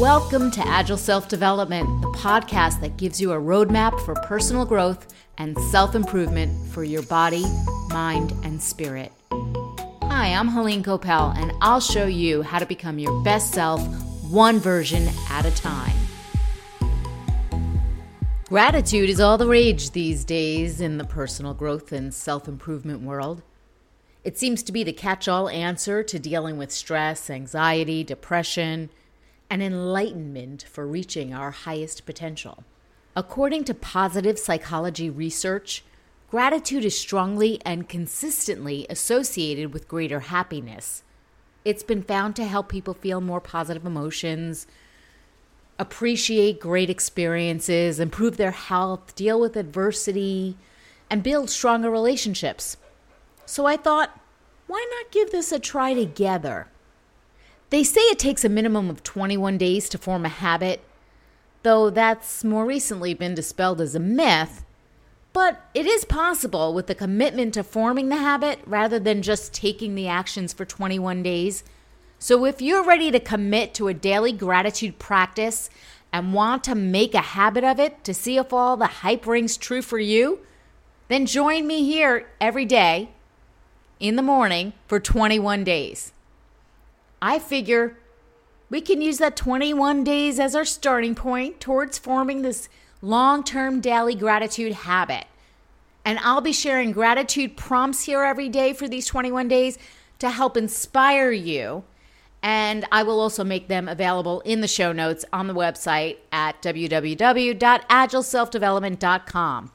Welcome to Agile Self Development, the podcast that gives you a roadmap for personal growth and self improvement for your body, mind, and spirit. Hi, I'm Helene Copel, and I'll show you how to become your best self one version at a time. Gratitude is all the rage these days in the personal growth and self improvement world. It seems to be the catch all answer to dealing with stress, anxiety, depression and enlightenment for reaching our highest potential. According to positive psychology research, gratitude is strongly and consistently associated with greater happiness. It's been found to help people feel more positive emotions, appreciate great experiences, improve their health, deal with adversity, and build stronger relationships. So I thought, why not give this a try together? They say it takes a minimum of 21 days to form a habit, though that's more recently been dispelled as a myth. But it is possible with the commitment to forming the habit rather than just taking the actions for 21 days. So if you're ready to commit to a daily gratitude practice and want to make a habit of it to see if all the hype rings true for you, then join me here every day in the morning for 21 days. I figure we can use that 21 days as our starting point towards forming this long term daily gratitude habit. And I'll be sharing gratitude prompts here every day for these 21 days to help inspire you. And I will also make them available in the show notes on the website at www.agileselfdevelopment.com.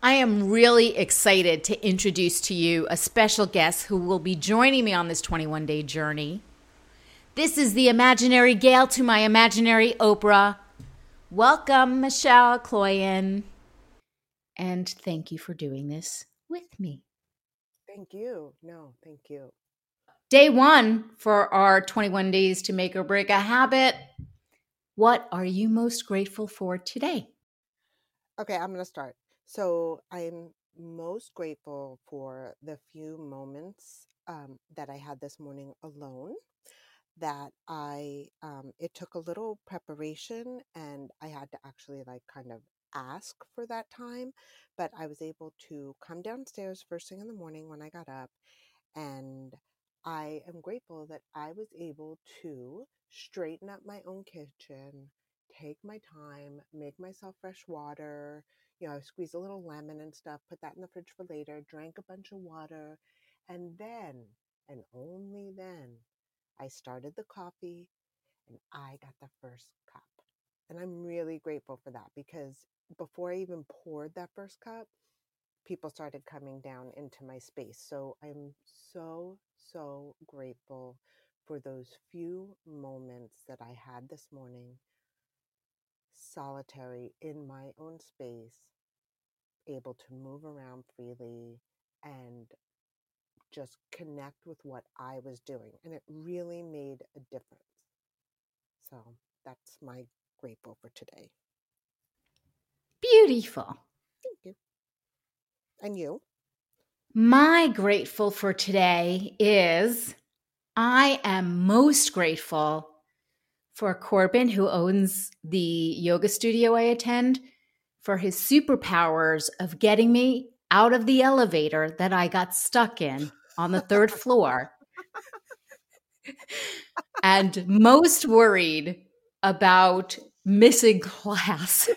I am really excited to introduce to you a special guest who will be joining me on this 21 day journey. This is the imaginary Gail to my imaginary Oprah. Welcome, Michelle Cloyan. And thank you for doing this with me. Thank you. No, thank you. Day one for our 21 days to make or break a habit. What are you most grateful for today? Okay, I'm going to start. So I'm most grateful for the few moments um, that I had this morning alone. That I, um, it took a little preparation and I had to actually like kind of ask for that time, but I was able to come downstairs first thing in the morning when I got up and I am grateful that I was able to straighten up my own kitchen, take my time, make myself fresh water, you know, I squeezed a little lemon and stuff, put that in the fridge for later, drank a bunch of water, and then, and only then, I started the coffee and I got the first cup. And I'm really grateful for that because before I even poured that first cup, people started coming down into my space. So I'm so, so grateful for those few moments that I had this morning solitary in my own space, able to move around freely and just connect with what I was doing. And it really made a difference. So that's my grateful for today. Beautiful. Thank you. And you? My grateful for today is I am most grateful for Corbin, who owns the yoga studio I attend, for his superpowers of getting me out of the elevator that I got stuck in on the third floor. and most worried about missing class.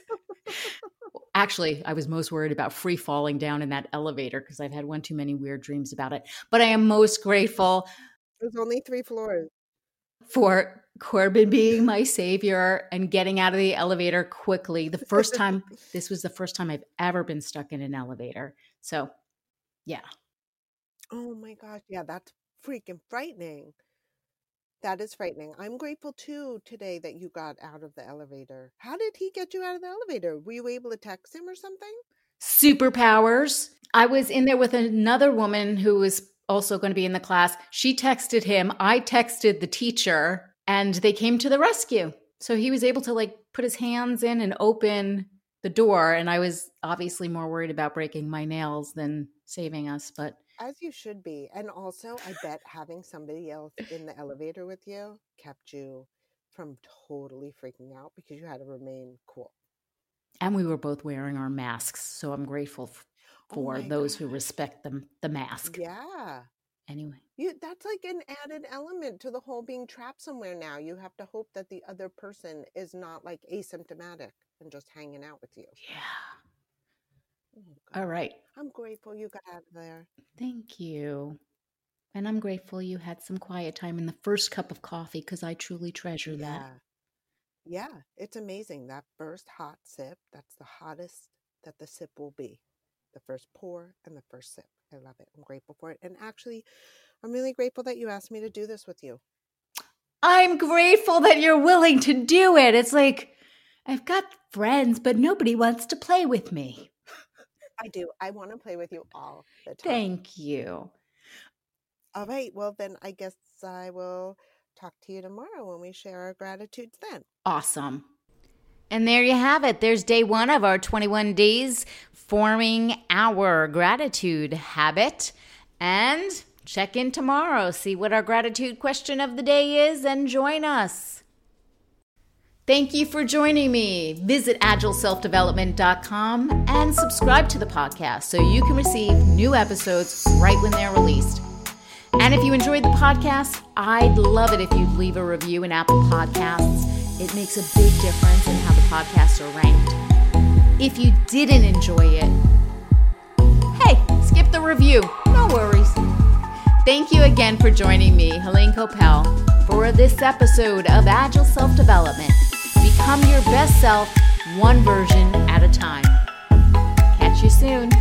Actually, I was most worried about free falling down in that elevator because I've had one too many weird dreams about it. But I am most grateful. There's only three floors. For Corbin being my savior and getting out of the elevator quickly. The first time, this was the first time I've ever been stuck in an elevator. So, yeah. Oh my gosh. Yeah, that's freaking frightening. That is frightening. I'm grateful too today that you got out of the elevator. How did he get you out of the elevator? Were you able to text him or something? Superpowers. I was in there with another woman who was also going to be in the class. She texted him. I texted the teacher and they came to the rescue. So he was able to like put his hands in and open the door. And I was obviously more worried about breaking my nails than saving us, but as you should be. And also, I bet having somebody else in the elevator with you kept you from totally freaking out because you had to remain cool. And we were both wearing our masks. So I'm grateful Oh for my those who respect the, the mask. Yeah. Anyway, You, that's like an added element to the whole being trapped somewhere now. You have to hope that the other person is not like asymptomatic and just hanging out with you. yeah. Oh, All right. I'm grateful you got out of there. Thank you. And I'm grateful you had some quiet time in the first cup of coffee because I truly treasure that. Yeah. Yeah. It's amazing. That first hot sip, that's the hottest that the sip will be. The first pour and the first sip. I love it. I'm grateful for it. And actually, I'm really grateful that you asked me to do this with you. I'm grateful that you're willing to do it. It's like, I've got friends, but nobody wants to play with me. I do. I want to play with you all the time. Thank you. All right. Well, then I guess I will talk to you tomorrow when we share our gratitudes then. Awesome. And there you have it. There's day one of our 21 days forming our gratitude habit. And check in tomorrow, see what our gratitude question of the day is, and join us. Thank you for joining me. Visit agileselfdevelopment.com and subscribe to the podcast so you can receive new episodes right when they're released. And if you enjoyed the podcast, I'd love it if you'd leave a review in Apple Podcasts. It makes a big difference in how the podcasts are ranked. If you didn't enjoy it, hey, skip the review. No worries. Thank you again for joining me, Helene Copel, for this episode of Agile Self Development. Become your best self, one version at a time. Catch you soon.